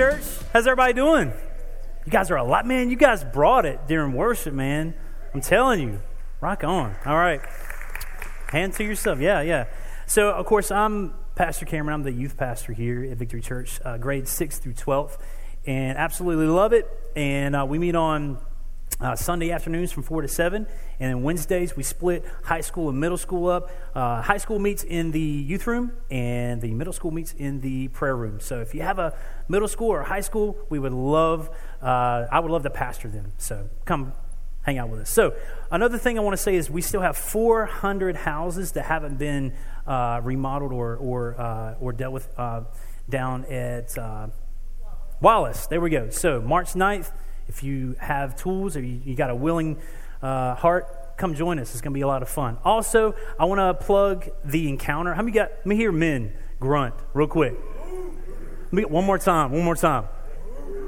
Church. How's everybody doing? You guys are a lot, man. You guys brought it during worship, man. I'm telling you. Rock on. All right. Hand to yourself. Yeah, yeah. So, of course, I'm Pastor Cameron. I'm the youth pastor here at Victory Church, uh, grades 6 through 12, and absolutely love it. And uh, we meet on uh, Sunday afternoons from 4 to 7. And then Wednesdays, we split high school and middle school up. Uh, high school meets in the youth room, and the middle school meets in the prayer room. So if you have a middle school or high school, we would love, uh, I would love to pastor them. So come hang out with us. So another thing I want to say is we still have 400 houses that haven't been uh, remodeled or, or, uh, or dealt with uh, down at Wallace. There we go. So March 9th, if you have tools or you, you got a willing uh, heart, come join us. It's going to be a lot of fun. Also, I want to plug the encounter. How many got? Let me hear men grunt real quick. Me, one more time. One more time.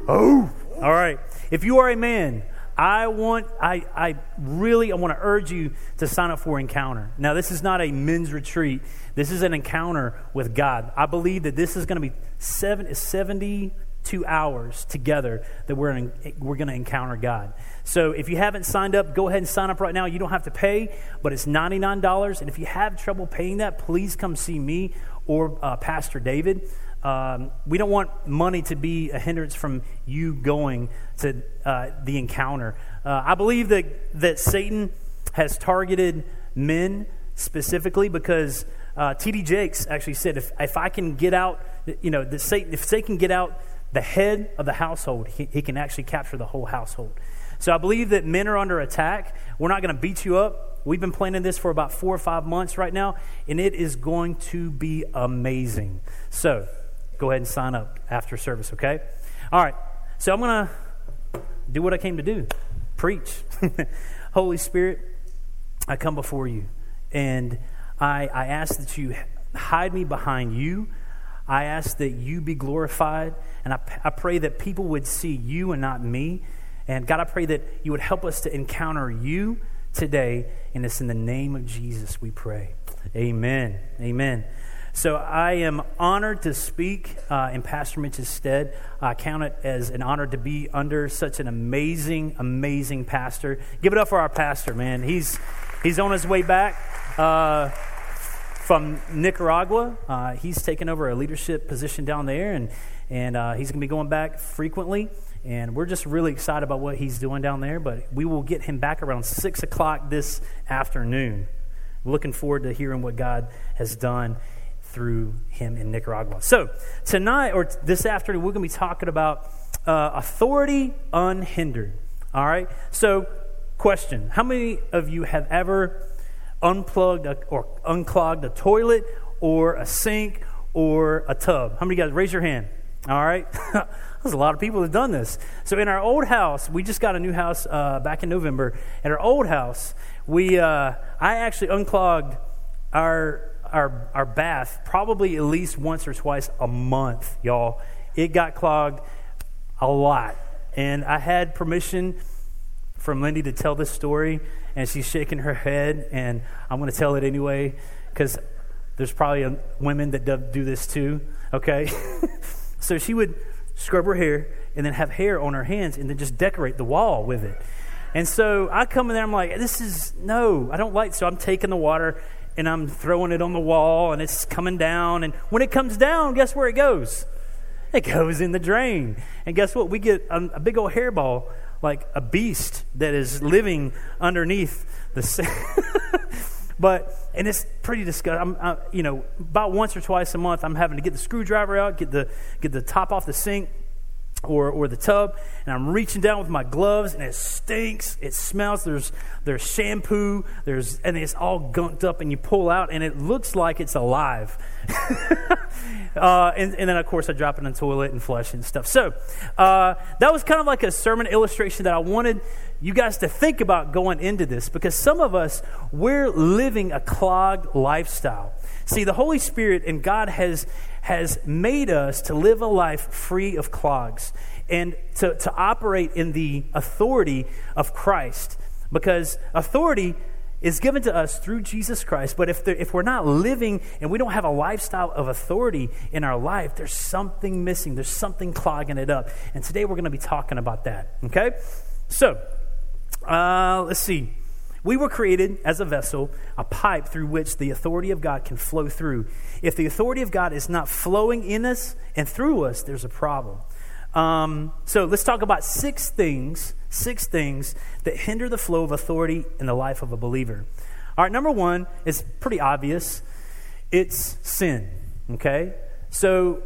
Oh, all right. If you are a man, I want, I, I really, I want to urge you to sign up for Encounter. Now, this is not a men's retreat. This is an encounter with God. I believe that this is going to be seven, 70 two hours together that we're, we're going to encounter God. So if you haven't signed up, go ahead and sign up right now. You don't have to pay, but it's $99. And if you have trouble paying that, please come see me or uh, Pastor David. Um, we don't want money to be a hindrance from you going to uh, the encounter. Uh, I believe that, that Satan has targeted men specifically because uh, T.D. Jakes actually said, if, if I can get out, you know, the Satan, if Satan can get out the head of the household, he, he can actually capture the whole household. So I believe that men are under attack. We're not going to beat you up. We've been planning this for about four or five months right now, and it is going to be amazing. So go ahead and sign up after service, okay? All right. So I'm going to do what I came to do preach. Holy Spirit, I come before you, and I, I ask that you hide me behind you I ask that you be glorified, and I, I pray that people would see you and not me. And God, I pray that you would help us to encounter you today, and it's in the name of Jesus we pray. Amen. Amen. So I am honored to speak uh, in Pastor Mitch's stead. I count it as an honor to be under such an amazing, amazing pastor. Give it up for our pastor, man. He's he's on his way back. Uh, from Nicaragua. Uh, he's taken over a leadership position down there, and, and uh, he's going to be going back frequently. And we're just really excited about what he's doing down there. But we will get him back around 6 o'clock this afternoon. Looking forward to hearing what God has done through him in Nicaragua. So, tonight or this afternoon, we're going to be talking about uh, authority unhindered. All right? So, question How many of you have ever unplugged a, or unclogged a toilet or a sink or a tub? How many guys raise your hand? All right. There's a lot of people that have done this. So in our old house, we just got a new house uh, back in November. At our old house, we uh, I actually unclogged our our our bath probably at least once or twice a month, y'all. It got clogged a lot, and I had permission from Lindy to tell this story and she's shaking her head, and I'm going to tell it anyway because there's probably a, women that do this too, okay? so she would scrub her hair and then have hair on her hands and then just decorate the wall with it. And so I come in there, I'm like, this is, no, I don't like, so I'm taking the water and I'm throwing it on the wall and it's coming down. And when it comes down, guess where it goes? It goes in the drain. And guess what? We get a, a big old hairball like a beast that is living underneath the. Sink. But and it's pretty disgusting. I'm, I, you know, about once or twice a month, I'm having to get the screwdriver out, get the get the top off the sink, or, or the tub, and I'm reaching down with my gloves, and it stinks. It smells. There's there's shampoo. There's and it's all gunked up, and you pull out, and it looks like it's alive. uh, and, and, then of course I drop it in the toilet and flush and stuff. So uh, that was kind of like a sermon illustration that I wanted you guys to think about going into this, because some of us we're living a clogged lifestyle. See, the Holy Spirit and God has has made us to live a life free of clogs and to, to operate in the authority of Christ. Because authority is given to us through Jesus Christ. But if, if we're not living and we don't have a lifestyle of authority in our life, there's something missing. There's something clogging it up. And today we're going to be talking about that. Okay? So, uh, let's see. We were created as a vessel, a pipe through which the authority of God can flow through. If the authority of God is not flowing in us and through us, there's a problem. Um, so let's talk about six things, six things that hinder the flow of authority in the life of a believer. All right, number one is pretty obvious. It's sin. Okay, so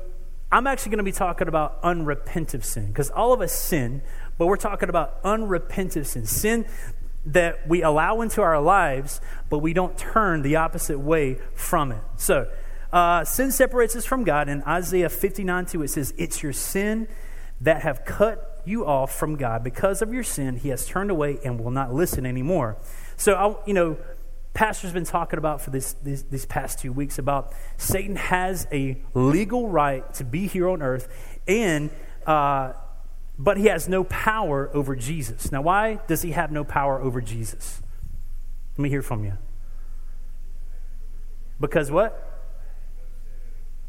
I'm actually going to be talking about unrepentive sin because all of us sin, but we're talking about unrepentive sin, sin that we allow into our lives, but we don't turn the opposite way from it. So. Uh, sin separates us from God. In Isaiah 59 2, it says, It's your sin that have cut you off from God because of your sin. He has turned away and will not listen anymore. So, I, you know, pastor's been talking about for this, this, these past two weeks about Satan has a legal right to be here on earth, and uh, but he has no power over Jesus. Now, why does he have no power over Jesus? Let me hear from you. Because what?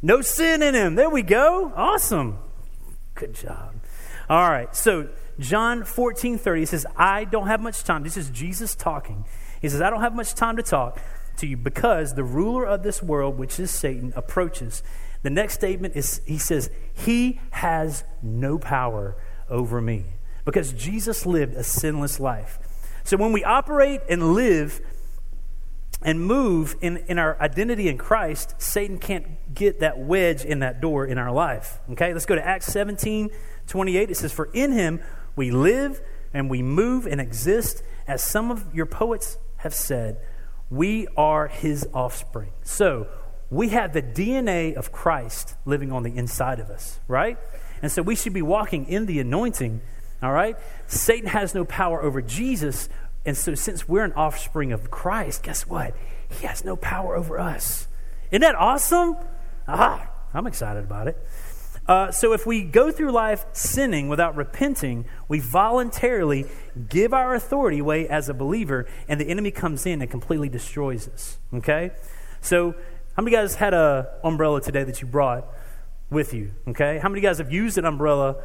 No sin in him. There we go. Awesome. Good job. All right. So, John 14 30 says, I don't have much time. This is Jesus talking. He says, I don't have much time to talk to you because the ruler of this world, which is Satan, approaches. The next statement is He says, He has no power over me because Jesus lived a sinless life. So, when we operate and live and move in, in our identity in Christ, Satan can't get that wedge in that door in our life. Okay, let's go to Acts 17 28. It says, For in him we live and we move and exist, as some of your poets have said, we are his offspring. So we have the DNA of Christ living on the inside of us, right? And so we should be walking in the anointing, all right? Satan has no power over Jesus and so, since we're an offspring of Christ, guess what? He has no power over us. Isn't that awesome? Ah, I'm excited about it. Uh, so, if we go through life sinning without repenting, we voluntarily give our authority away as a believer, and the enemy comes in and completely destroys us. Okay? So, how many guys had an umbrella today that you brought with you? Okay? How many guys have used an umbrella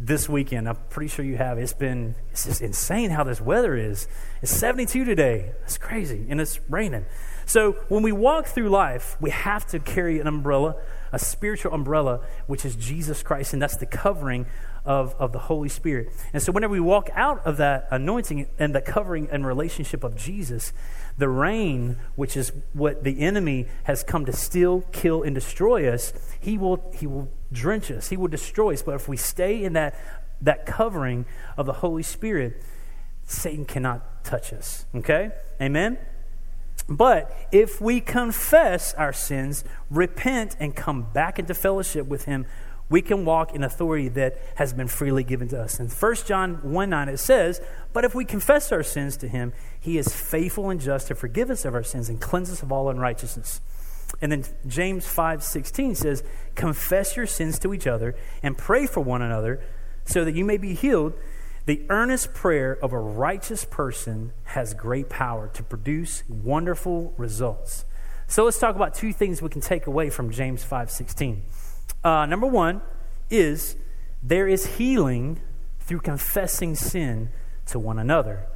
this weekend. I'm pretty sure you have. It's been, it's just insane how this weather is. It's 72 today. It's crazy. And it's raining. So when we walk through life, we have to carry an umbrella, a spiritual umbrella, which is Jesus Christ. And that's the covering of, of the Holy Spirit. And so whenever we walk out of that anointing and the covering and relationship of Jesus, the rain, which is what the enemy has come to steal, kill, and destroy us, he will, he will drench us, he will destroy us. But if we stay in that, that covering of the Holy Spirit, Satan cannot touch us. Okay? Amen? But if we confess our sins, repent, and come back into fellowship with Him, we can walk in authority that has been freely given to us. In 1 John 1 9, it says, But if we confess our sins to him, he is faithful and just to forgive us of our sins and cleanse us of all unrighteousness. And then James 5 16 says, Confess your sins to each other and pray for one another so that you may be healed. The earnest prayer of a righteous person has great power to produce wonderful results. So let's talk about two things we can take away from James 5 16. Uh, number one is there is healing through confessing sin to one another.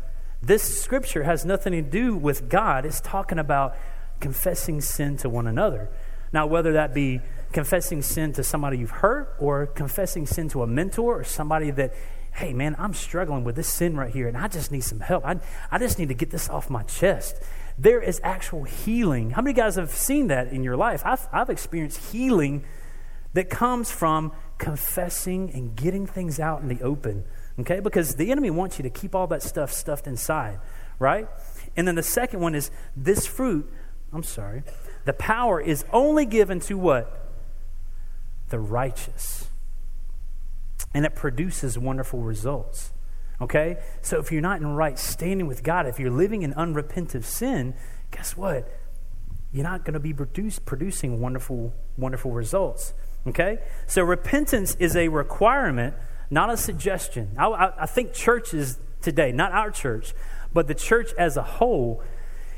This scripture has nothing to do with God, it's talking about confessing sin to one another. Now, whether that be confessing sin to somebody you've hurt or confessing sin to a mentor or somebody that, hey, man, I'm struggling with this sin right here and I just need some help. I, I just need to get this off my chest. There is actual healing. How many guys have seen that in your life? I've, I've experienced healing that comes from confessing and getting things out in the open. Okay? Because the enemy wants you to keep all that stuff stuffed inside, right? And then the second one is this fruit, I'm sorry, the power is only given to what? The righteous. And it produces wonderful results. Okay? So if you're not in right standing with God, if you're living in unrepentant sin, guess what? You're not going to be produce, producing wonderful, wonderful results. Okay? So repentance is a requirement, not a suggestion. I, I, I think churches today, not our church, but the church as a whole,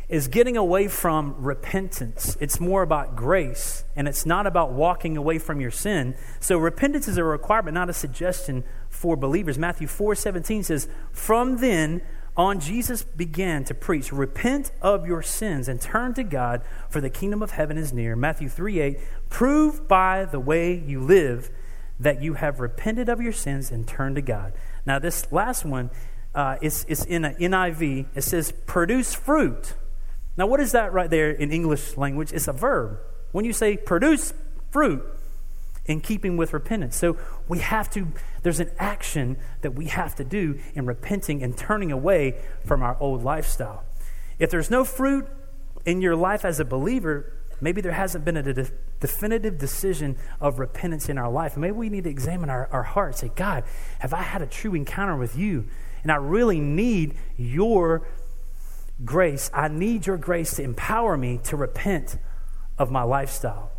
is getting away from repentance. It's more about grace, and it's not about walking away from your sin. So repentance is a requirement, not a suggestion for believers. Matthew 4 17 says, From then on, Jesus began to preach, Repent of your sins and turn to God, for the kingdom of heaven is near. Matthew 3 8, Prove by the way you live that you have repented of your sins and turned to God. Now, this last one uh, is, is in an NIV. It says, Produce fruit now, what is that right there in English language? It's a verb. When you say produce fruit, in keeping with repentance. So we have to, there's an action that we have to do in repenting and turning away from our old lifestyle. If there's no fruit in your life as a believer, maybe there hasn't been a de- definitive decision of repentance in our life. Maybe we need to examine our, our heart say, God, have I had a true encounter with you? And I really need your grace. I need your grace to empower me to repent of my lifestyle.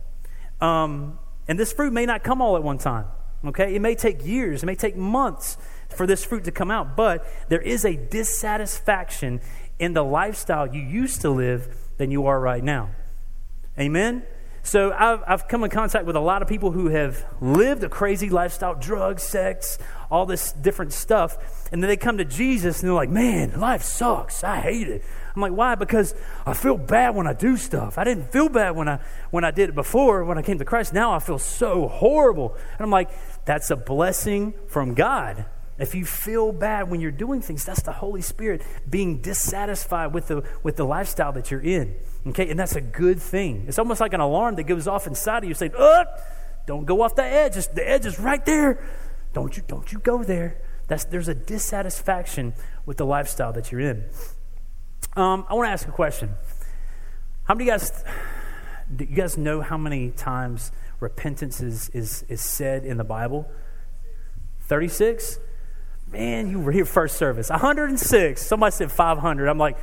Um, and this fruit may not come all at one time, okay? It may take years, it may take months for this fruit to come out, but there is a dissatisfaction in the lifestyle you used to live than you are right now. Amen? So I've, I've come in contact with a lot of people who have lived a crazy lifestyle, drugs, sex, all this different stuff. And then they come to Jesus and they're like, man, life sucks. I hate it. I'm like, why? Because I feel bad when I do stuff. I didn't feel bad when I when I did it before, when I came to Christ. Now I feel so horrible. And I'm like, that's a blessing from God. If you feel bad when you're doing things, that's the Holy Spirit being dissatisfied with the, with the lifestyle that you're in. Okay? And that's a good thing. It's almost like an alarm that goes off inside of you saying, oh, don't go off the edge. It's, the edge is right there. Don't you, don't you go there. That's, there's a dissatisfaction with the lifestyle that you're in. Um, I want to ask a question. How many guys, do you guys know how many times repentance is, is, is said in the Bible? 36? Man, you were here first service. 106. Somebody said 500. I'm like,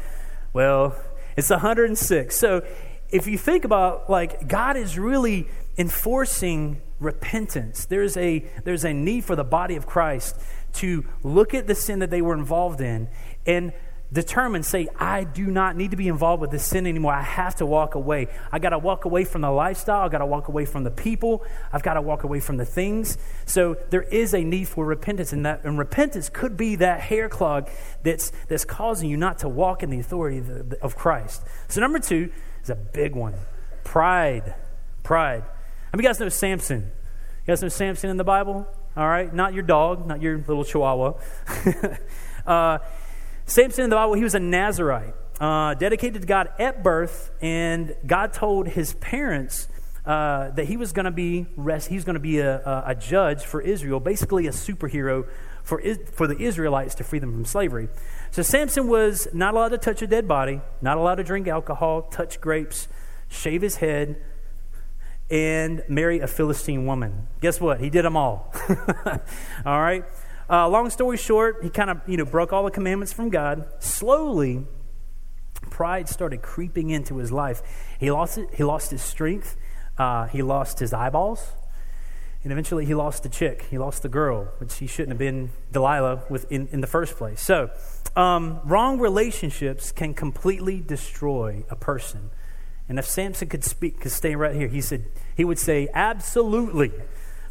well, it's 106. So if you think about like God is really enforcing repentance. There's a there's a need for the body of Christ to look at the sin that they were involved in and determine, say, I do not need to be involved with this sin anymore. I have to walk away. I got to walk away from the lifestyle. I got to walk away from the people. I've got to walk away from the things. So there is a need for repentance, and that and repentance could be that hair clog that's that's causing you not to walk in the authority of, Christ. So number two is a big one: pride. Pride. How many you guys know Samson? You guys know Samson in the Bible? All right, not your dog, not your little chihuahua. uh, Samson in the Bible, he was a Nazarite, uh, dedicated to God at birth, and God told his parents uh, that he was going to be rest, he's going to be a, a, a, judge for Israel, basically a superhero for, for the Israelites to free them from slavery. So Samson was not allowed to touch a dead body, not allowed to drink alcohol, touch grapes, shave his head, and marry a Philistine woman. Guess what? He did them all. all right. Uh, long story short, he kind of you know broke all the commandments from God. Slowly, pride started creeping into his life. He lost it. He lost his strength. Uh, he lost his eyeballs, and eventually he lost the chick. He lost the girl, which he shouldn't have been Delilah with in, in the first place. So, um, wrong relationships can completely destroy a person. And if Samson could speak, could stay right here, he said he would say, absolutely.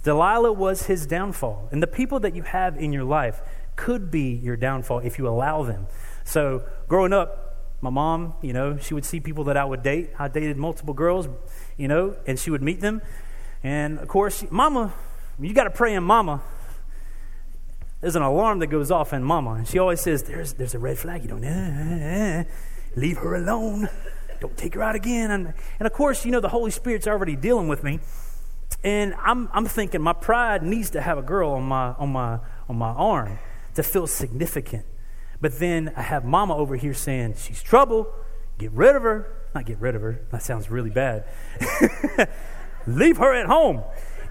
Delilah was his downfall. And the people that you have in your life could be your downfall if you allow them. So, growing up, my mom, you know, she would see people that I would date. I dated multiple girls, you know, and she would meet them. And of course, mama, you got to pray in mama. There's an alarm that goes off in mama. And she always says, There's, there's a red flag. You don't, eh, eh, eh, eh leave her alone. Don't take her out again. And, and of course, you know, the Holy Spirit's already dealing with me. And I'm, I'm thinking my pride needs to have a girl on my, on, my, on my arm to feel significant. But then I have mama over here saying, she's trouble, get rid of her. Not get rid of her, that sounds really bad. Leave her at home.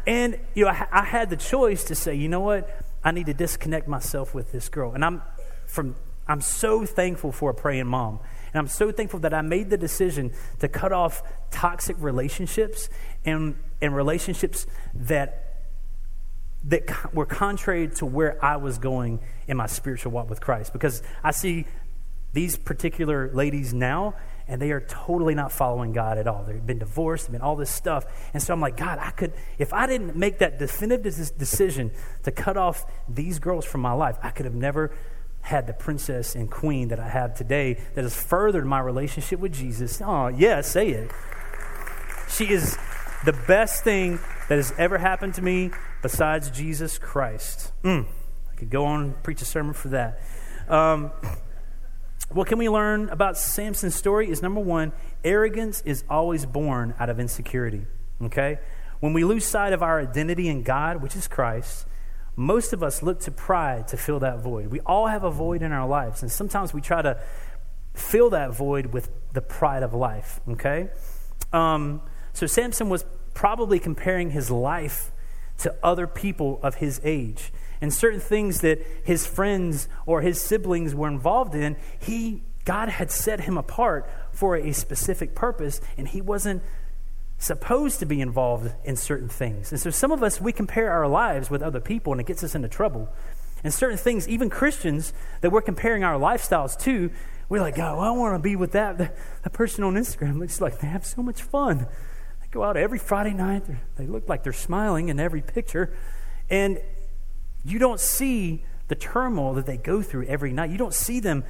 And, you know, I, I had the choice to say, you know what? I need to disconnect myself with this girl. And I'm, from, I'm so thankful for a praying mom. And I'm so thankful that I made the decision to cut off toxic relationships and, and relationships that that were contrary to where I was going in my spiritual walk with Christ. Because I see these particular ladies now, and they are totally not following God at all. They've been divorced, they've been all this stuff. And so I'm like, God, I could, if I didn't make that definitive decision to cut off these girls from my life, I could have never had the princess and queen that I have today that has furthered my relationship with Jesus. Oh, yeah, say it. She is the best thing that has ever happened to me besides Jesus Christ. Mm, I could go on and preach a sermon for that. Um, what can we learn about Samson's story? Is number one, arrogance is always born out of insecurity. Okay? When we lose sight of our identity in God, which is Christ, most of us look to pride to fill that void. We all have a void in our lives, and sometimes we try to fill that void with the pride of life. Okay? Um, so Samson was probably comparing his life to other people of his age. And certain things that his friends or his siblings were involved in, he God had set him apart for a specific purpose, and he wasn't supposed to be involved in certain things. And so some of us, we compare our lives with other people, and it gets us into trouble. And certain things, even Christians that we're comparing our lifestyles to, we're like, well, I want to be with that, that person on Instagram. Looks like they have so much fun. They go out every Friday night. They look like they're smiling in every picture. And you don't see the turmoil that they go through every night. You don't see them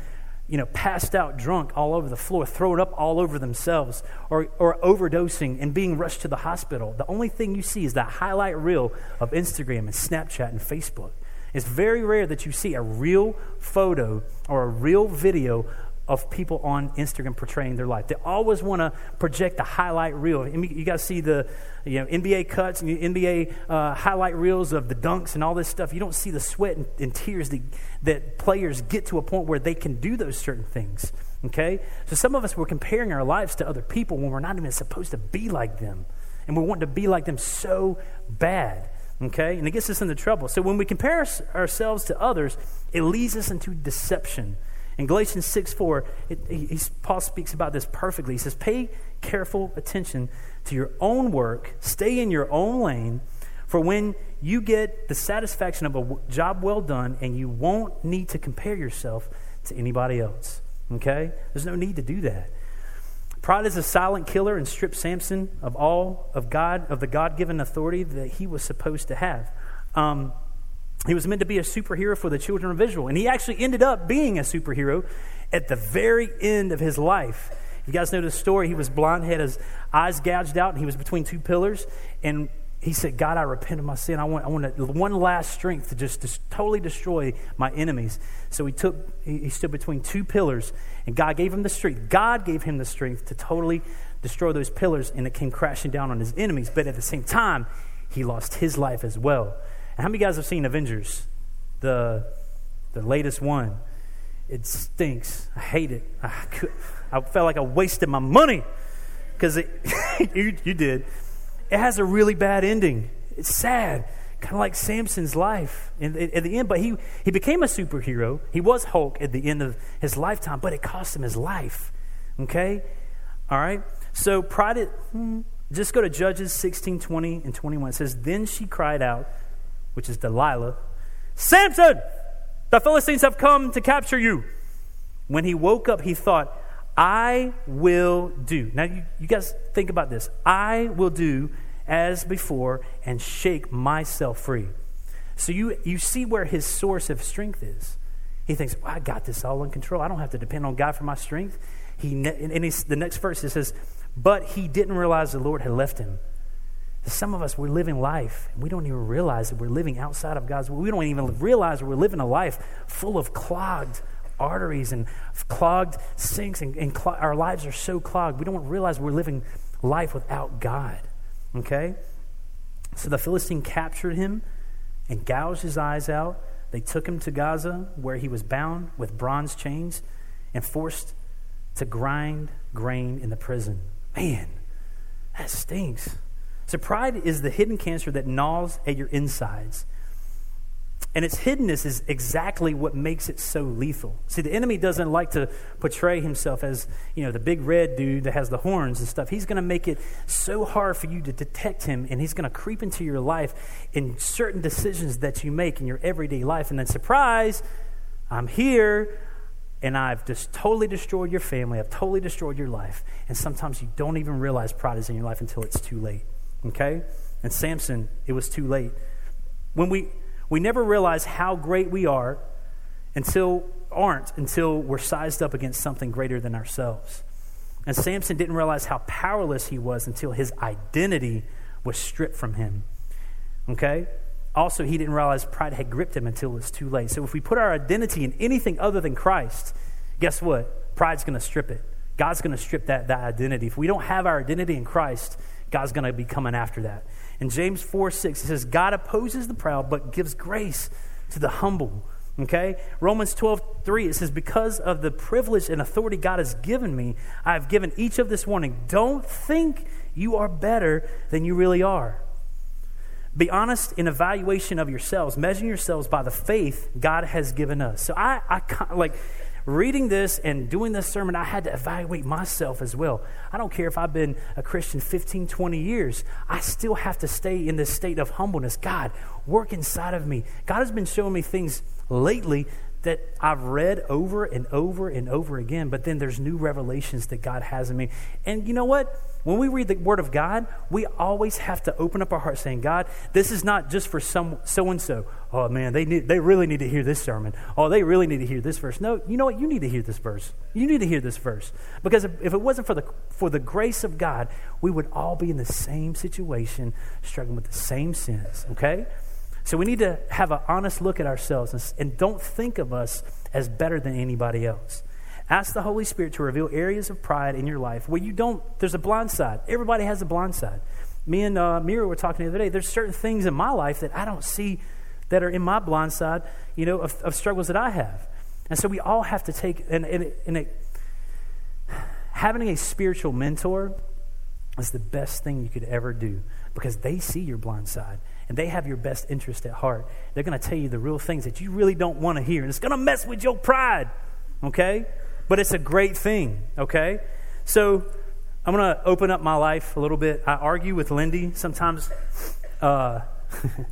you know, passed out drunk all over the floor, throw it up all over themselves, or, or overdosing and being rushed to the hospital. The only thing you see is that highlight reel of Instagram and Snapchat and Facebook. It's very rare that you see a real photo or a real video of people on Instagram portraying their life. They always want to project the highlight reel. You guys see the you know, NBA cuts and NBA uh, highlight reels of the dunks and all this stuff. You don't see the sweat and, and tears that, that players get to a point where they can do those certain things. Okay? So some of us, we're comparing our lives to other people when we're not even supposed to be like them. And we want to be like them so bad. Okay? And it gets us into trouble. So when we compare ourselves to others, it leads us into deception. In Galatians 6 4, it, he, Paul speaks about this perfectly. He says, Pay careful attention to your own work, stay in your own lane, for when you get the satisfaction of a job well done, and you won't need to compare yourself to anybody else. Okay? There's no need to do that. Pride is a silent killer and stripped Samson of all of God, of the God given authority that he was supposed to have. Um, he was meant to be a superhero for the children of Israel. And he actually ended up being a superhero at the very end of his life. You guys know the story. He was blind, had his eyes gouged out, and he was between two pillars. And he said, God, I repent of my sin. I want, I want a, one last strength to just, just totally destroy my enemies. So he took, he, he stood between two pillars, and God gave him the strength. God gave him the strength to totally destroy those pillars, and it came crashing down on his enemies. But at the same time, he lost his life as well. How many guys have seen Avengers? The, the latest one. It stinks. I hate it. I, could, I felt like I wasted my money because you, you did. It has a really bad ending. It's sad, kind of like Samson's life at the end. But he, he became a superhero. He was Hulk at the end of his lifetime, but it cost him his life. Okay? All right? So pride, hmm, just go to Judges 16, 20, and 21. It says, Then she cried out, which is Delilah, Samson, the Philistines have come to capture you. When he woke up, he thought, I will do. Now, you, you guys think about this. I will do as before and shake myself free. So you, you see where his source of strength is. He thinks, well, I got this all in control. I don't have to depend on God for my strength. He, and the next verse it says, but he didn't realize the Lord had left him. Some of us, we're living life, and we don't even realize that we're living outside of God's will. We don't even realize we're living a life full of clogged arteries and clogged sinks, and, and cl- our lives are so clogged. We don't realize we're living life without God. Okay? So the Philistine captured him and gouged his eyes out. They took him to Gaza, where he was bound with bronze chains and forced to grind grain in the prison. Man, that stinks. So, pride is the hidden cancer that gnaws at your insides. And its hiddenness is exactly what makes it so lethal. See, the enemy doesn't like to portray himself as, you know, the big red dude that has the horns and stuff. He's going to make it so hard for you to detect him, and he's going to creep into your life in certain decisions that you make in your everyday life. And then, surprise, I'm here. and I've just totally destroyed your family. I've totally destroyed your life. And sometimes you don't even realize pride is in your life until it's too late. Okay? And Samson, it was too late. When we we never realize how great we are until aren't until we're sized up against something greater than ourselves. And Samson didn't realize how powerless he was until his identity was stripped from him. Okay? Also, he didn't realize pride had gripped him until it was too late. So if we put our identity in anything other than Christ, guess what? Pride's going to strip it. God's going to strip that, that identity. If we don't have our identity in Christ, God's going to be coming after that. In James 4 6, it says, God opposes the proud, but gives grace to the humble. Okay? Romans 12 3, it says, Because of the privilege and authority God has given me, I have given each of this warning. Don't think you are better than you really are. Be honest in evaluation of yourselves. Measure yourselves by the faith God has given us. So I, I like reading this and doing this sermon, I had to evaluate myself as well. I don't care if I've been a Christian 15, 20 years, I still have to stay in this state of humbleness. God, work inside of me. God has been showing me things lately that I've read over and over and over again, but then there's new revelations that God has in me. And you know what? When we read the Word of God, we always have to open up our hearts saying, God, this is not just for some so and so. Oh man, they need, they really need to hear this sermon. Oh, they really need to hear this verse. No, you know what? You need to hear this verse. You need to hear this verse. Because if, if it wasn't for the for the grace of God, we would all be in the same situation, struggling with the same sins. Okay? So we need to have an honest look at ourselves and, and don't think of us as better than anybody else. Ask the Holy Spirit to reveal areas of pride in your life where you don't, there's a blind side. Everybody has a blind side. Me and uh, Mira were talking the other day. There's certain things in my life that I don't see that are in my blind side, you know, of, of struggles that I have. And so we all have to take, and, and, and it, having a spiritual mentor is the best thing you could ever do because they see your blind side and they have your best interest at heart. They're going to tell you the real things that you really don't want to hear, and it's going to mess with your pride, okay? But it's a great thing, okay? So I'm going to open up my life a little bit. I argue with Lindy sometimes. Uh,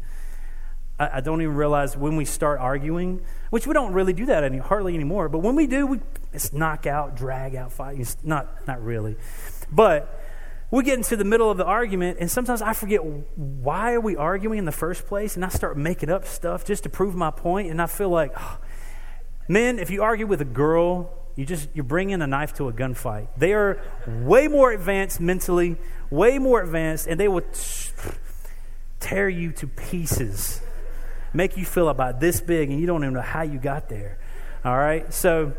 I, I, don't even realize when we start arguing, which we don't really do that any, hardly anymore. But when we do, we, it's knockout, drag out, fight. It's not, not really. But we get into the middle of the argument, and sometimes I forget why are we arguing in the first place, and I start making up stuff just to prove my point, and I feel like, oh, men, if you argue with a girl, you just you're bringing a knife to a gunfight. They are way more advanced mentally, way more advanced, and they will tear you to pieces, make you feel about this big, and you don't even know how you got there. All right, so.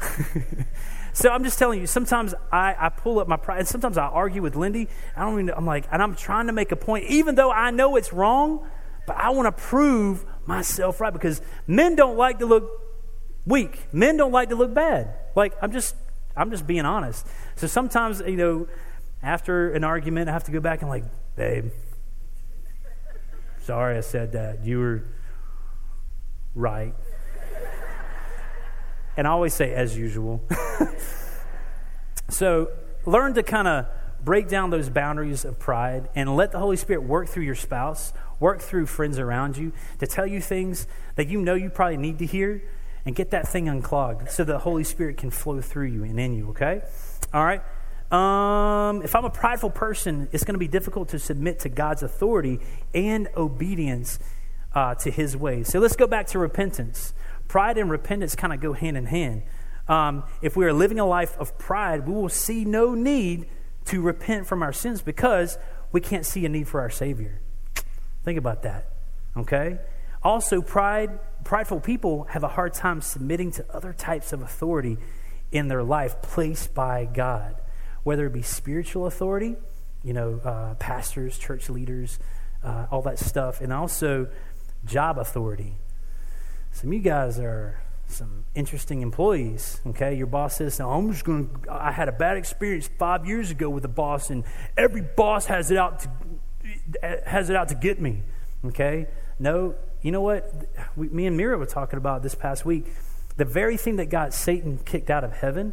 So I'm just telling you, sometimes I, I pull up my pride, and sometimes I argue with Lindy. I don't even, I'm like, and I'm trying to make a point, even though I know it's wrong, but I want to prove myself right because men don't like to look weak. Men don't like to look bad. Like, I'm just, I'm just being honest. So sometimes, you know, after an argument, I have to go back and like, babe, sorry I said that. You were right. And I always say, as usual. so learn to kind of break down those boundaries of pride and let the Holy Spirit work through your spouse, work through friends around you to tell you things that you know you probably need to hear and get that thing unclogged so the Holy Spirit can flow through you and in you, okay? All right? Um, if I'm a prideful person, it's going to be difficult to submit to God's authority and obedience uh, to his ways. So let's go back to repentance. Pride and repentance kind of go hand in hand. Um, if we are living a life of pride, we will see no need to repent from our sins because we can't see a need for our Savior. Think about that. Okay? Also, pride, prideful people have a hard time submitting to other types of authority in their life placed by God, whether it be spiritual authority, you know, uh, pastors, church leaders, uh, all that stuff, and also job authority. Some of you guys are some interesting employees. Okay, your boss says, "Now I'm just going to." I had a bad experience five years ago with a boss, and every boss has it out to has it out to get me. Okay, no, you know what? We, me and Mira were talking about this past week. The very thing that got Satan kicked out of heaven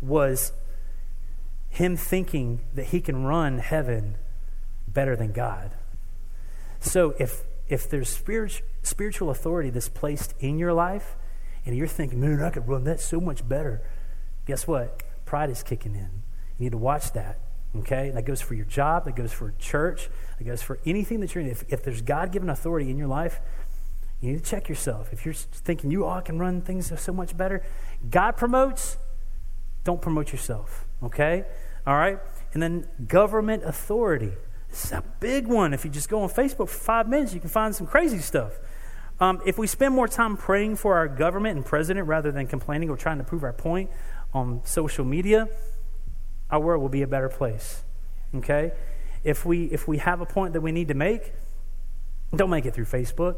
was him thinking that he can run heaven better than God. So if if there's spiritual spiritual authority that's placed in your life and you're thinking, man, I could run that so much better. Guess what? Pride is kicking in. You need to watch that. Okay? That goes for your job, that goes for church, that goes for anything that you're in. If, if there's God given authority in your life, you need to check yourself. If you're thinking you oh, all can run things so much better, God promotes, don't promote yourself. Okay? All right? And then government authority. This is a big one. If you just go on Facebook for five minutes, you can find some crazy stuff. Um, if we spend more time praying for our government and president rather than complaining or trying to prove our point on social media, our world will be a better place. Okay? If we if we have a point that we need to make, don't make it through Facebook.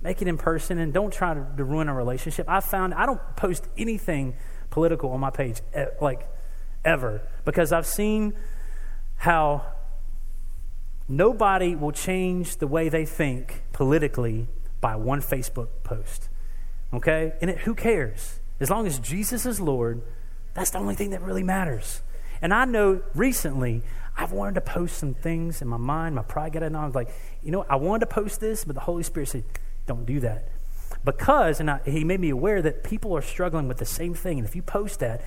Make it in person and don't try to, to ruin a relationship. I found I don't post anything political on my page like ever because I've seen how nobody will change the way they think politically by one Facebook post. Okay? And it, who cares? As long as Jesus is Lord, that's the only thing that really matters. And I know recently I've wanted to post some things in my mind. My pride got in. I was like, you know, I wanted to post this, but the Holy Spirit said, don't do that. Because, and I, he made me aware that people are struggling with the same thing. And if you post that,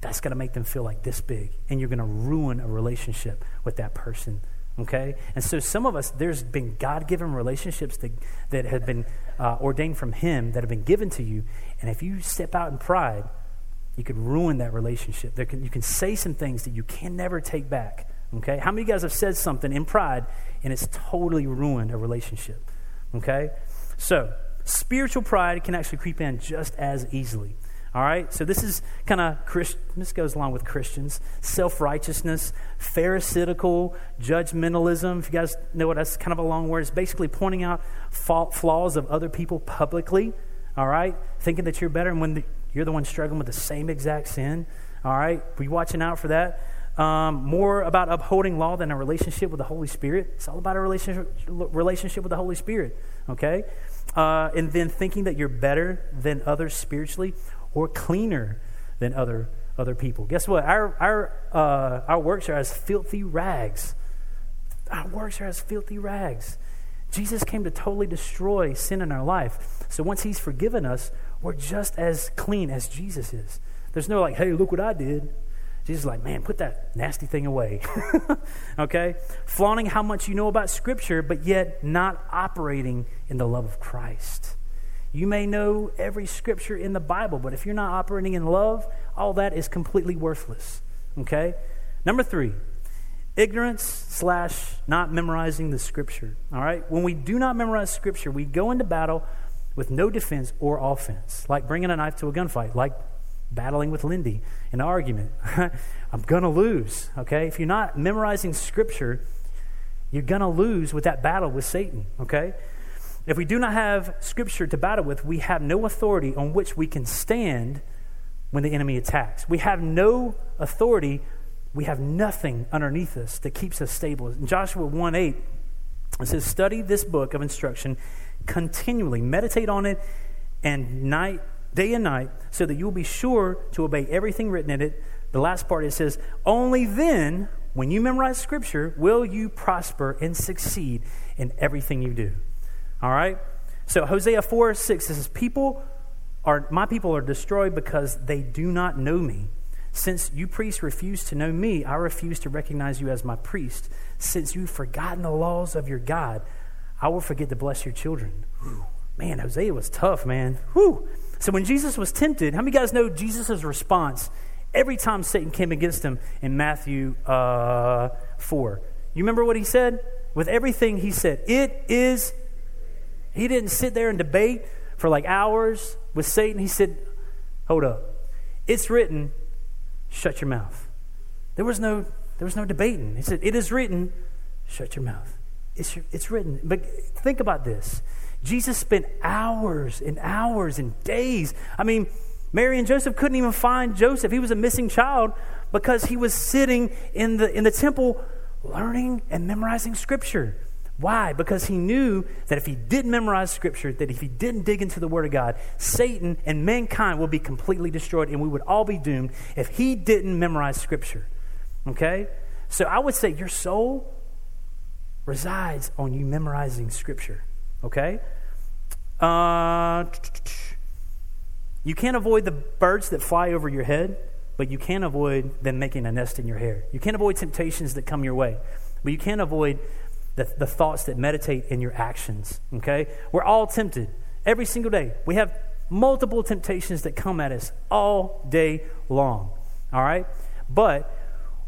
that's going to make them feel like this big. And you're going to ruin a relationship with that person Okay? And so some of us, there's been God given relationships that, that have been uh, ordained from Him that have been given to you. And if you step out in pride, you could ruin that relationship. Can, you can say some things that you can never take back. Okay? How many of you guys have said something in pride and it's totally ruined a relationship? Okay? So, spiritual pride can actually creep in just as easily. All right? So this is kind of Christ, this goes along with Christians. Self-righteousness, pharisaical, judgmentalism. If you guys know what that's kind of a long word, it's basically pointing out fault, flaws of other people publicly. All right? Thinking that you're better and when the, you're the one struggling with the same exact sin. All right? Be watching out for that. Um, more about upholding law than a relationship with the Holy Spirit. It's all about a relationship, relationship with the Holy Spirit, okay? Uh, and then thinking that you're better than others spiritually or cleaner than other, other people. Guess what? Our, our, uh, our works are as filthy rags. Our works are as filthy rags. Jesus came to totally destroy sin in our life. So once he's forgiven us, we're just as clean as Jesus is. There's no like, hey, look what I did. Jesus is like, man, put that nasty thing away. okay? Flaunting how much you know about Scripture, but yet not operating in the love of Christ. You may know every scripture in the Bible, but if you're not operating in love, all that is completely worthless. Okay? Number three, ignorance slash not memorizing the scripture. All right? When we do not memorize scripture, we go into battle with no defense or offense, like bringing a knife to a gunfight, like battling with Lindy in an argument. I'm going to lose. Okay? If you're not memorizing scripture, you're going to lose with that battle with Satan. Okay? If we do not have Scripture to battle with, we have no authority on which we can stand when the enemy attacks. We have no authority. We have nothing underneath us that keeps us stable. In Joshua 1 8, it says, Study this book of instruction continually, meditate on it, and night, day and night, so that you will be sure to obey everything written in it. The last part it says, Only then, when you memorize Scripture, will you prosper and succeed in everything you do. All right? So Hosea 4 6 says, People are my people are destroyed because they do not know me. Since you priests refuse to know me, I refuse to recognize you as my priest. Since you've forgotten the laws of your God, I will forget to bless your children. Whew. Man, Hosea was tough, man. Whew. So when Jesus was tempted, how many guys know Jesus' response every time Satan came against him in Matthew uh, 4? You remember what he said? With everything he said, it is he didn't sit there and debate for like hours with Satan. He said, Hold up. It's written, shut your mouth. There was no, there was no debating. He said, It is written, shut your mouth. It's, it's written. But think about this. Jesus spent hours and hours and days. I mean, Mary and Joseph couldn't even find Joseph. He was a missing child because he was sitting in the, in the temple learning and memorizing scripture. Why? Because he knew that if he didn't memorize Scripture, that if he didn't dig into the Word of God, Satan and mankind will be completely destroyed and we would all be doomed if he didn't memorize Scripture. Okay? So I would say your soul resides on you memorizing Scripture. Okay? Uh, You can't avoid the birds that fly over your head, but you can't avoid them making a nest in your hair. You can't avoid temptations that come your way, but you can't avoid the, the thoughts that meditate in your actions. Okay? We're all tempted every single day. We have multiple temptations that come at us all day long. All right? But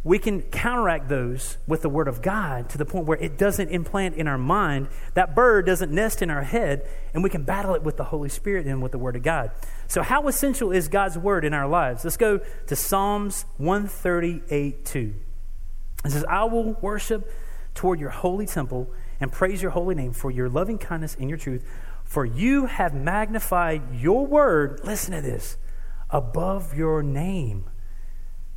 we can counteract those with the Word of God to the point where it doesn't implant in our mind. That bird doesn't nest in our head, and we can battle it with the Holy Spirit and with the Word of God. So, how essential is God's Word in our lives? Let's go to Psalms 138 2. It says, I will worship toward your holy temple and praise your holy name for your loving kindness and your truth. For you have magnified your word, listen to this, above your name.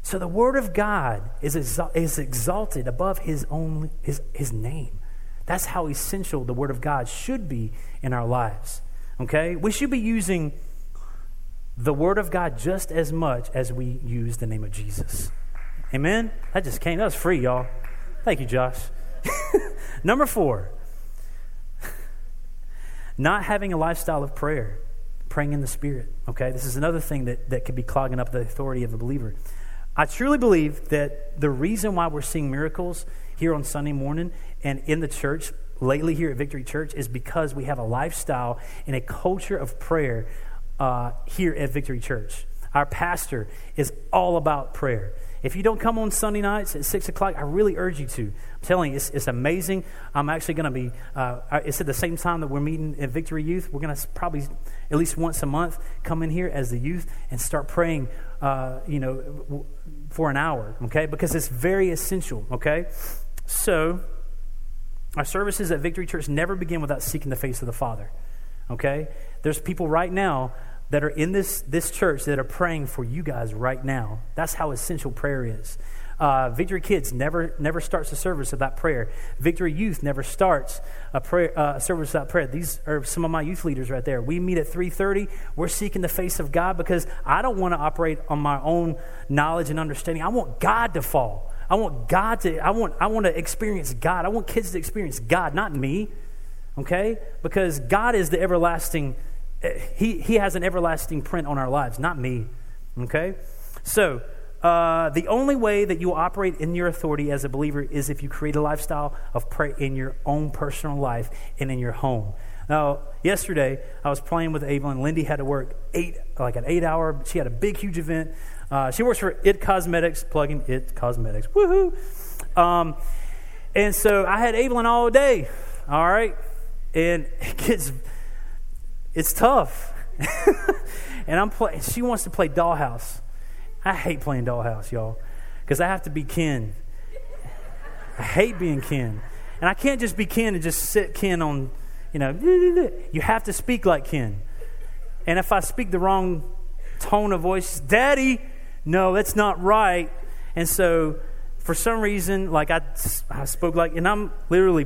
So the Word of God is, is exalted above his, own, his, his name. That's how essential the Word of God should be in our lives. Okay? We should be using the Word of God just as much as we use the name of Jesus. Amen? That just came. That was free, y'all. Thank you, Josh. Number four, not having a lifestyle of prayer, praying in the Spirit. Okay? This is another thing that, that could be clogging up the authority of the believer. I truly believe that the reason why we're seeing miracles here on Sunday morning and in the church lately here at Victory Church is because we have a lifestyle and a culture of prayer uh, here at Victory Church. Our pastor is all about prayer. If you don't come on Sunday nights at 6 o'clock, I really urge you to. I'm telling you, it's, it's amazing. I'm actually going to be, uh, it's at the same time that we're meeting at Victory Youth. We're going to probably, at least once a month, come in here as the youth and start praying, uh, you know, for an hour, okay? Because it's very essential, okay? So, our services at Victory Church never begin without seeking the face of the Father, okay? There's people right now that are in this, this church that are praying for you guys right now. That's how essential prayer is. Uh, Victory Kids never never starts a service without prayer. Victory Youth never starts a prayer uh, a service without prayer. These are some of my youth leaders right there. We meet at three thirty. We're seeking the face of God because I don't want to operate on my own knowledge and understanding. I want God to fall. I want God to. I want. I want to experience God. I want kids to experience God, not me. Okay, because God is the everlasting he, he has an everlasting print on our lives, not me. Okay? So, uh, the only way that you operate in your authority as a believer is if you create a lifestyle of prayer in your own personal life and in your home. Now, yesterday I was playing with Evelyn. Lindy had to work eight, like an eight-hour. She had a big, huge event. Uh, she works for IT Cosmetics, plugging IT Cosmetics. Woohoo! Um, and so I had Evelyn all day. All right, and it gets it's tough. and I'm play, she wants to play dollhouse. I hate playing dollhouse, y'all, because I have to be Ken. I hate being Ken. And I can't just be Ken and just sit Ken on, you know, you have to speak like Ken. And if I speak the wrong tone of voice, Daddy, no, that's not right. And so for some reason, like I, I spoke like, and I'm literally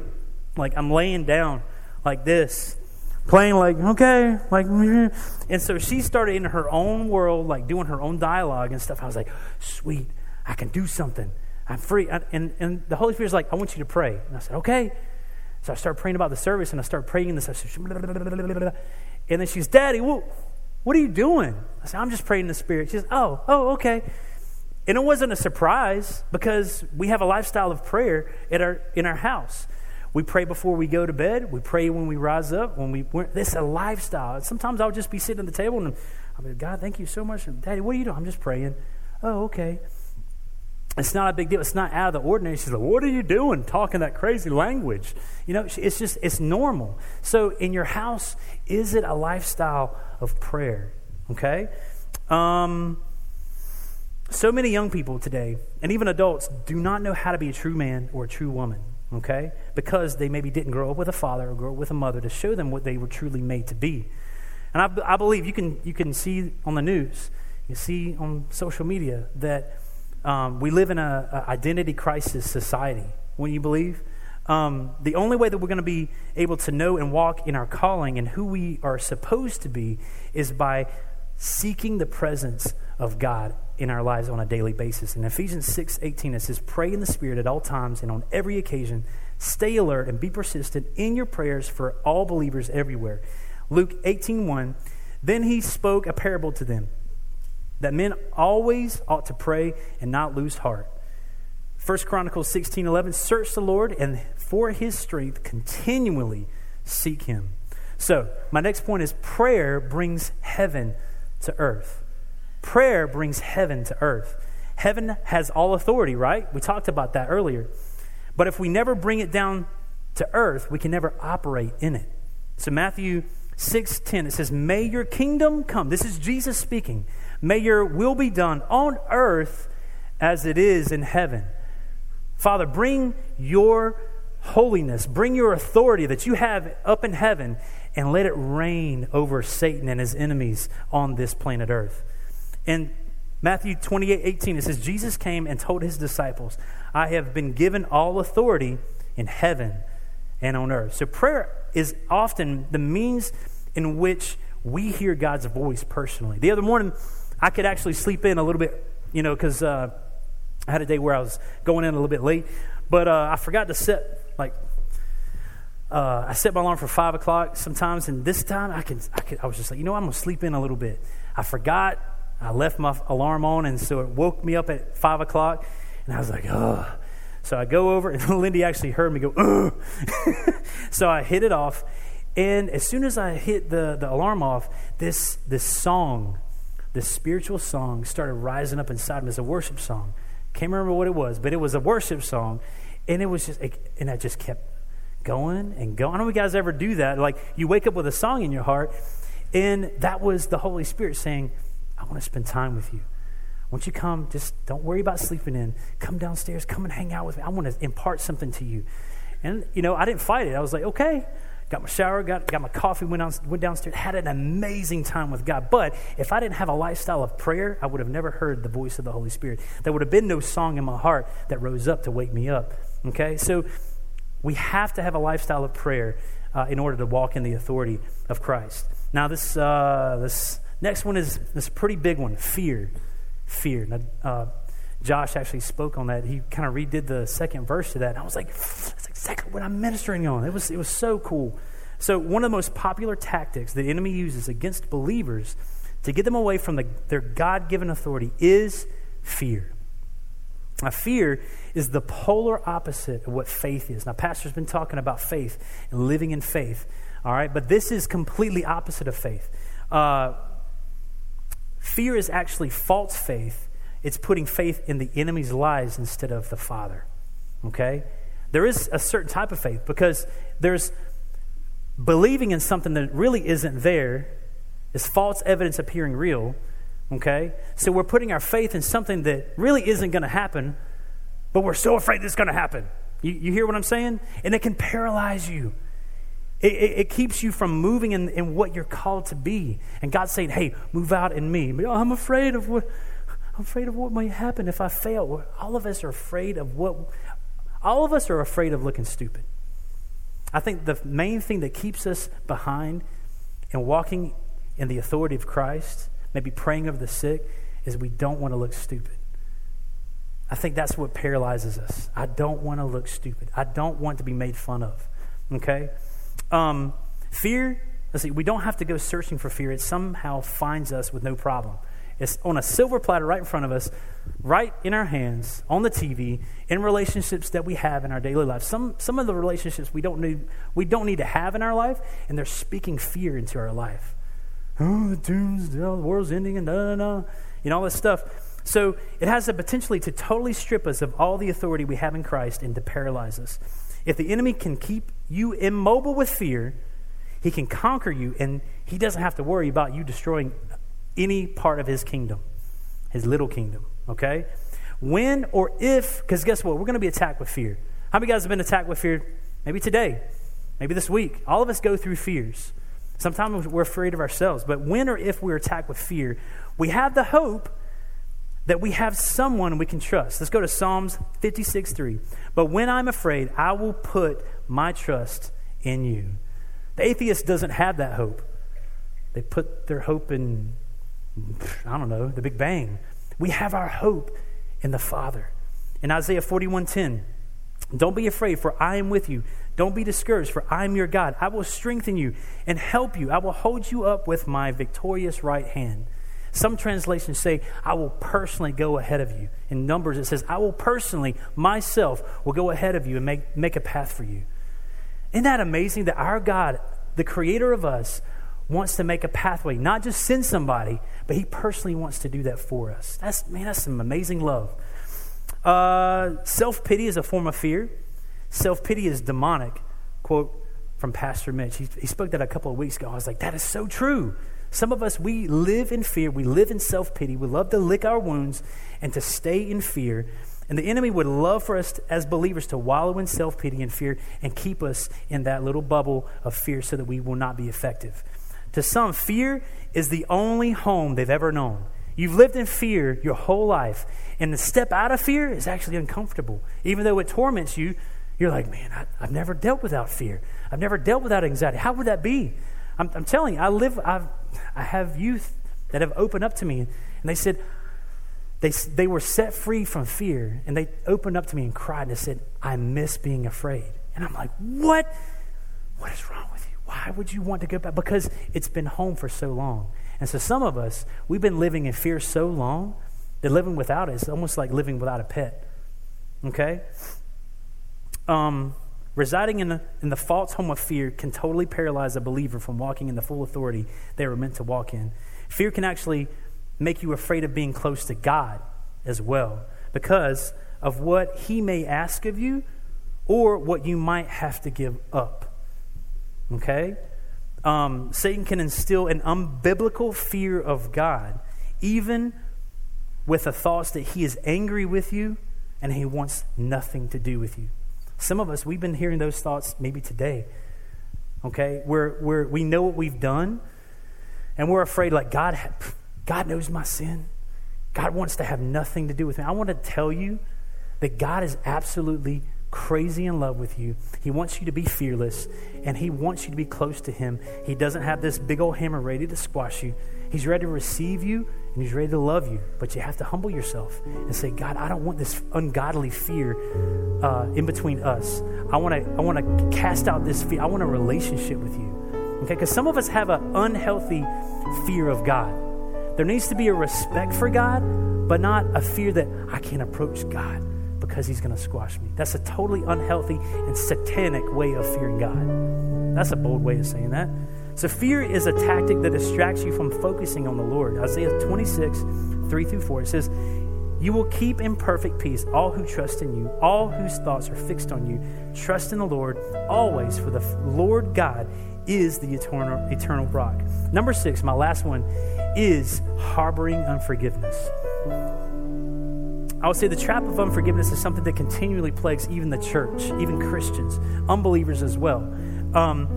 like, I'm laying down like this playing like okay like mm-hmm. and so she started in her own world like doing her own dialogue and stuff. I was like sweet i can do something. I'm free. And, and the holy spirit's like i want you to pray. And i said okay. So i started praying about the service and i started praying this and then she's daddy what, what are you doing? I said i'm just praying in the spirit. She says oh oh okay. And it wasn't a surprise because we have a lifestyle of prayer at our, in our house we pray before we go to bed. We pray when we rise up. When we this is a lifestyle. Sometimes I'll just be sitting at the table and I'll be, God, thank you so much. Daddy, what are you doing? I'm just praying. Oh, okay. It's not a big deal. It's not out of the ordinary. She's like, What are you doing talking that crazy language? You know, it's just, it's normal. So, in your house, is it a lifestyle of prayer? Okay? Um, so many young people today, and even adults, do not know how to be a true man or a true woman okay? Because they maybe didn't grow up with a father or grow up with a mother to show them what they were truly made to be. And I, I believe you can, you can see on the news, you see on social media that um, we live in an identity crisis society. When you believe, um, the only way that we're going to be able to know and walk in our calling and who we are supposed to be is by seeking the presence of God in our lives on a daily basis. In Ephesians 6 18, it says, Pray in the Spirit at all times and on every occasion. Stay alert and be persistent in your prayers for all believers everywhere. Luke 18 1, Then he spoke a parable to them that men always ought to pray and not lose heart. 1 Chronicles 16 11, search the Lord and for his strength continually seek him. So, my next point is prayer brings heaven to earth. Prayer brings heaven to earth. Heaven has all authority, right? We talked about that earlier. But if we never bring it down to earth, we can never operate in it. So, Matthew 6:10 it says, "May your kingdom come." This is Jesus speaking. "May your will be done on earth as it is in heaven." Father, bring your holiness, bring your authority that you have up in heaven, and let it reign over Satan and his enemies on this planet Earth. In Matthew 28 18, it says, Jesus came and told his disciples, I have been given all authority in heaven and on earth. So prayer is often the means in which we hear God's voice personally. The other morning, I could actually sleep in a little bit, you know, because. Uh, I had a day where I was going in a little bit late, but uh, I forgot to set like uh, I set my alarm for five o'clock sometimes, and this time I can, I can I was just like, you know, I'm gonna sleep in a little bit. I forgot. I left my alarm on, and so it woke me up at five o'clock, and I was like, oh. So I go over, and Lindy actually heard me go, oh. so I hit it off, and as soon as I hit the, the alarm off, this this song, this spiritual song, started rising up inside me as a worship song. Can't remember what it was, but it was a worship song. And it was just, and I just kept going and going. I don't know if you guys ever do that. Like you wake up with a song in your heart, and that was the Holy Spirit saying, I want to spend time with you. Won't you come? Just don't worry about sleeping in. Come downstairs. Come and hang out with me. I want to impart something to you. And, you know, I didn't fight it. I was like, okay, got my shower, got, got my coffee, went, on, went downstairs, had an amazing time with God. But if I didn't have a lifestyle of prayer, I would have never heard the voice of the Holy Spirit. There would have been no song in my heart that rose up to wake me up. Okay? So we have to have a lifestyle of prayer uh, in order to walk in the authority of Christ. Now, this, uh, this next one is this pretty big one fear. Fear. Now, uh, Josh actually spoke on that. He kind of redid the second verse to that. And I was like, that's exactly what I'm ministering on. It was, it was so cool. So, one of the most popular tactics the enemy uses against believers to get them away from the, their God given authority is fear. Now, fear is the polar opposite of what faith is. Now, Pastor's been talking about faith and living in faith, all right? But this is completely opposite of faith. Uh, fear is actually false faith it's putting faith in the enemy's lies instead of the Father. Okay? There is a certain type of faith because there's believing in something that really isn't there, is false evidence appearing real. Okay? So we're putting our faith in something that really isn't going to happen, but we're so afraid it's going to happen. You, you, hear what I'm saying? And it can paralyze you. It, it, it, keeps you from moving in, in what you're called to be. And God's saying, hey, move out in me. Oh, I'm afraid of what I'm afraid of what might happen if I fail. All of us are afraid of what, all of us are afraid of looking stupid. I think the main thing that keeps us behind and walking in the authority of Christ, maybe praying over the sick, is we don't want to look stupid. I think that's what paralyzes us. I don't want to look stupid. I don't want to be made fun of. Okay? Um, fear, let's see, we don't have to go searching for fear. It somehow finds us with no problem. It's on a silver platter right in front of us, right in our hands, on the TV, in relationships that we have in our daily life. Some, some of the relationships we don't, need, we don't need to have in our life, and they're speaking fear into our life. Oh, the doom's, the world's ending, and da da da, you know, all this stuff. So it has the potentially to totally strip us of all the authority we have in Christ and to paralyze us. If the enemy can keep you immobile with fear, he can conquer you, and he doesn't have to worry about you destroying any part of his kingdom, his little kingdom, okay? When or if, because guess what? We're going to be attacked with fear. How many guys have been attacked with fear? Maybe today, maybe this week. All of us go through fears. Sometimes we're afraid of ourselves, but when or if we're attacked with fear, we have the hope that we have someone we can trust. Let's go to Psalms 56 3. But when I'm afraid, I will put my trust in you. The atheist doesn't have that hope. They put their hope in I don't know, the Big Bang. We have our hope in the Father. In Isaiah 41:10, Don't be afraid, for I am with you. Don't be discouraged, for I am your God. I will strengthen you and help you. I will hold you up with my victorious right hand. Some translations say, I will personally go ahead of you. In Numbers, it says, I will personally, myself, will go ahead of you and make, make a path for you. Isn't that amazing that our God, the creator of us, wants to make a pathway, not just send somebody, but he personally wants to do that for us. That's, man, that's some amazing love. Uh, Self pity is a form of fear. Self pity is demonic. Quote from Pastor Mitch. He, he spoke that a couple of weeks ago. I was like, that is so true. Some of us, we live in fear. We live in self pity. We love to lick our wounds and to stay in fear. And the enemy would love for us as believers to wallow in self pity and fear and keep us in that little bubble of fear so that we will not be effective. To some, fear is the only home they've ever known. You've lived in fear your whole life, and to step out of fear is actually uncomfortable. Even though it torments you, you're like, man, I, have never dealt without fear. I've never dealt without anxiety. How would that be? I'm, I'm telling you, I live, I've, I have youth that have opened up to me, and they said, they, they were set free from fear, and they opened up to me and cried and they said, I miss being afraid. And I'm like, what? What is wrong with you? Why would you want to go back? Because it's been home for so long. And so some of us, we've been living in fear so long that living without it is almost like living without a pet. Okay? Um, residing in the, in the false home of fear can totally paralyze a believer from walking in the full authority they were meant to walk in. Fear can actually make you afraid of being close to God as well because of what He may ask of you or what you might have to give up. Okay? um, Satan can instill an unbiblical fear of God, even with the thoughts that he is angry with you and he wants nothing to do with you. Some of us, we've been hearing those thoughts maybe today. Okay? Where, where we know what we've done and we're afraid, like, God, God knows my sin. God wants to have nothing to do with me. I want to tell you that God is absolutely crazy in love with you. He wants you to be fearless and he wants you to be close to him. He doesn't have this big old hammer ready to squash you. He's ready to receive you and he's ready to love you. But you have to humble yourself and say, God, I don't want this ungodly fear uh, in between us. I want to I want to cast out this fear. I want a relationship with you. Okay? Because some of us have an unhealthy fear of God. There needs to be a respect for God, but not a fear that I can't approach God because he's going to squash me. That's a totally unhealthy and satanic way of fearing God. That's a bold way of saying that. So, fear is a tactic that distracts you from focusing on the Lord. Isaiah 26, 3 through 4, it says, You will keep in perfect peace all who trust in you, all whose thoughts are fixed on you. Trust in the Lord always, for the Lord God is the eternal, eternal rock. Number six, my last one, is harboring unforgiveness. I would say the trap of unforgiveness is something that continually plagues even the church, even Christians, unbelievers as well. Um,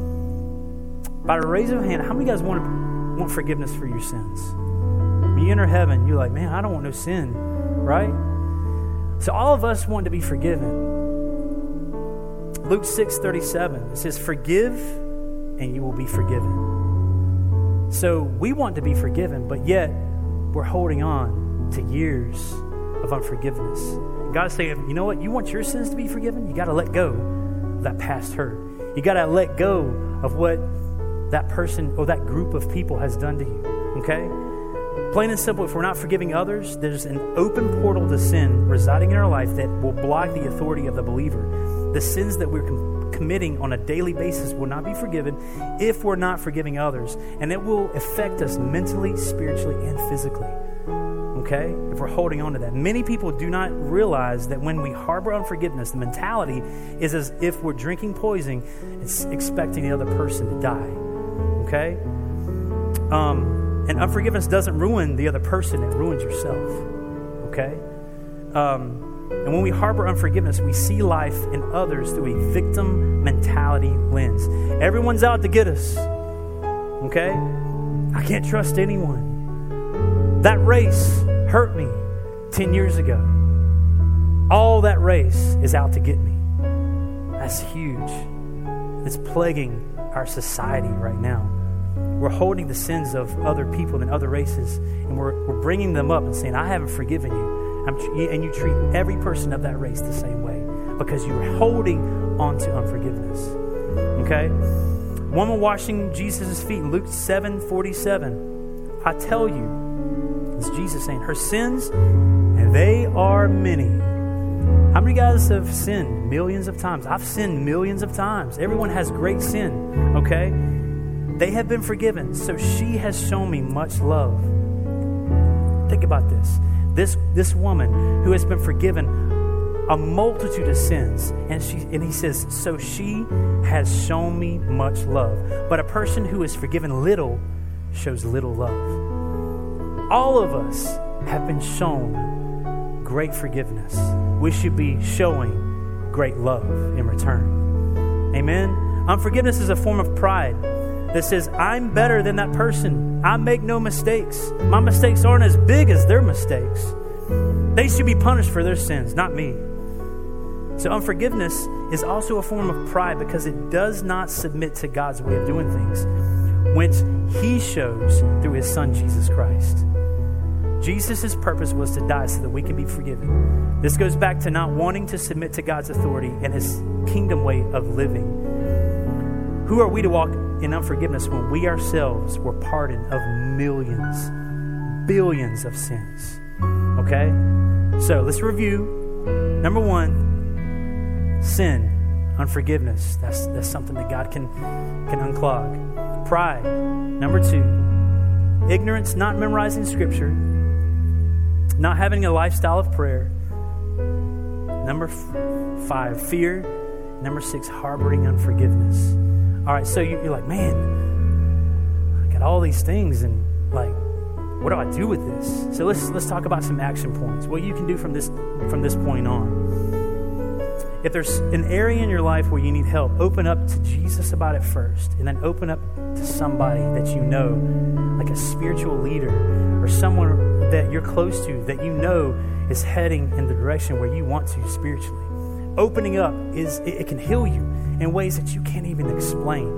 by a raise of a hand, how many guys want, want forgiveness for your sins? When you enter heaven, you're like, man, I don't want no sin, right? So all of us want to be forgiven. Luke 6 37, it says, Forgive and you will be forgiven. So we want to be forgiven, but yet we're holding on to years of unforgiveness. God's saying, you know what? You want your sins to be forgiven? You got to let go of that past hurt. You got to let go of what that person or that group of people has done to you. Okay? Plain and simple, if we're not forgiving others, there's an open portal to sin residing in our life that will block the authority of the believer. The sins that we're com- committing on a daily basis will not be forgiven if we're not forgiving others, and it will affect us mentally, spiritually, and physically okay? If we're holding on to that. Many people do not realize that when we harbor unforgiveness, the mentality is as if we're drinking poison and expecting the other person to die, okay? Um, and unforgiveness doesn't ruin the other person, it ruins yourself, okay? Um, and when we harbor unforgiveness, we see life in others through a victim mentality lens. Everyone's out to get us, okay? I can't trust anyone. That race hurt me 10 years ago. All that race is out to get me. That's huge. It's plaguing our society right now. We're holding the sins of other people and other races, and we're, we're bringing them up and saying, I haven't forgiven you. I'm, and you treat every person of that race the same way. because you're holding on to unforgiveness. Okay? Woman washing Jesus' feet, in Luke 7 47. I tell you, it's Jesus saying, her sins, and they are many. How many guys have sinned millions of times? I've sinned millions of times. Everyone has great sin, okay? They have been forgiven. So she has shown me much love. Think about this. This, this woman who has been forgiven a multitude of sins. And, she, and he says, So she has shown me much love. But a person who is forgiven little shows little love. All of us have been shown great forgiveness. We should be showing great love in return. Amen. Unforgiveness is a form of pride that says, I'm better than that person. I make no mistakes. My mistakes aren't as big as their mistakes. They should be punished for their sins, not me. So, unforgiveness is also a form of pride because it does not submit to God's way of doing things, which He shows through His Son, Jesus Christ. Jesus' purpose was to die so that we can be forgiven. This goes back to not wanting to submit to God's authority and His kingdom way of living. Who are we to walk in unforgiveness when we ourselves were pardoned of millions, billions of sins? Okay? So let's review. Number one, sin, unforgiveness. That's, that's something that God can, can unclog. Pride. Number two, ignorance, not memorizing scripture, not having a lifestyle of prayer. Number f- five, fear. Number six, harboring unforgiveness. All right, so you're like, man, I got all these things, and like, what do I do with this? So let's let's talk about some action points. What you can do from this from this point on. If there's an area in your life where you need help, open up to Jesus about it first, and then open up to somebody that you know, like a spiritual leader or someone that you're close to that you know is heading in the direction where you want to spiritually. Opening up is it, it can heal you in ways that you can't even explain.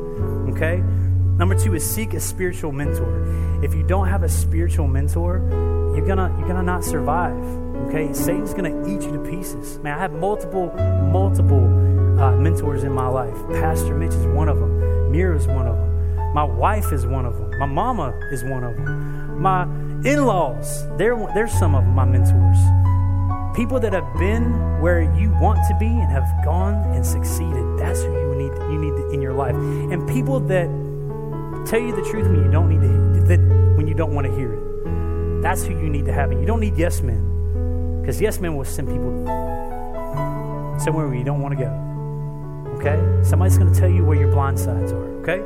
Okay? Number two is seek a spiritual mentor. If you don't have a spiritual mentor, you're gonna you're gonna not survive. Okay, Satan's gonna eat you to pieces. Man, I have multiple multiple uh, mentors in my life. Pastor Mitch is one of them. Mira is one of them. My wife is one of them. My mama is one of them. My in-laws, they're they're some of my mentors. People that have been where you want to be and have gone and succeeded. That's who you need you need in your life. And people that tell you the truth when you don't need to that when you don't want to hear it. That's who you need to have. And you don't need yes men. Because yes men will send people somewhere where you don't want to go. Okay? Somebody's going to tell you where your blind sides are. Okay?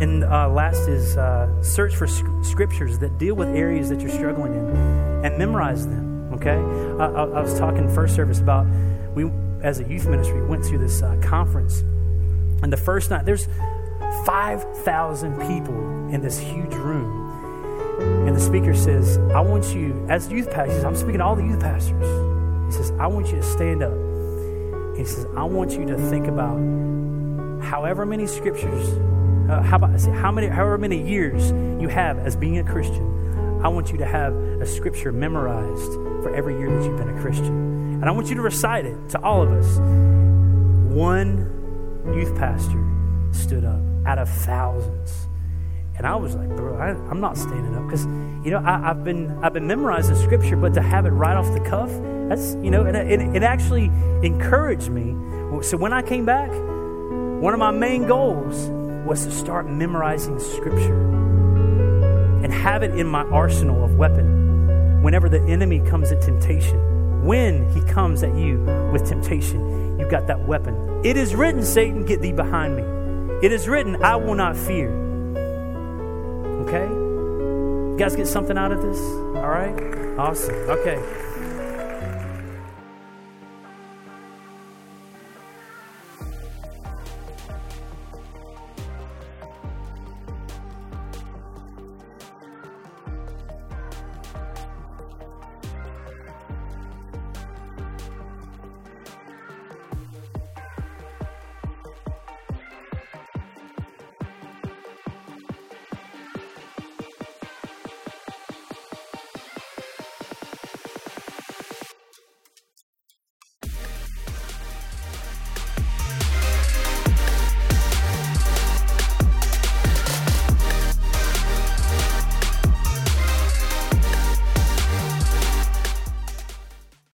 And uh, last is uh, search for scriptures that deal with areas that you're struggling in and memorize them. Okay? I, I, was talking first service about we as a youth ministry went to this uh, conference, and the first night there's 5,000 people in this huge room. And the speaker says, I want you, as youth pastors, I'm speaking to all the youth pastors. He says, I want you to stand up. He says, I want you to think about however many scriptures, uh, how about, how many, however many years you have as being a Christian. I want you to have a scripture memorized for every year that you've been a Christian. And I want you to recite it to all of us. One youth pastor stood up out of thousands. And I was like, bro, I, am not standing up because, you know, I, have been I've been memorizing scripture, but to have it right off the cuff, that's you know, and it, it actually encouraged me. So when I came back, one of my main goals was to start memorizing scripture and have it in my arsenal of weapon whenever the enemy comes at temptation. When he comes at you with temptation, you've got that weapon. It is written, Satan, get thee behind me. It is written, I will not fear. Okay? You guys get something out of this? All right? Awesome. Okay.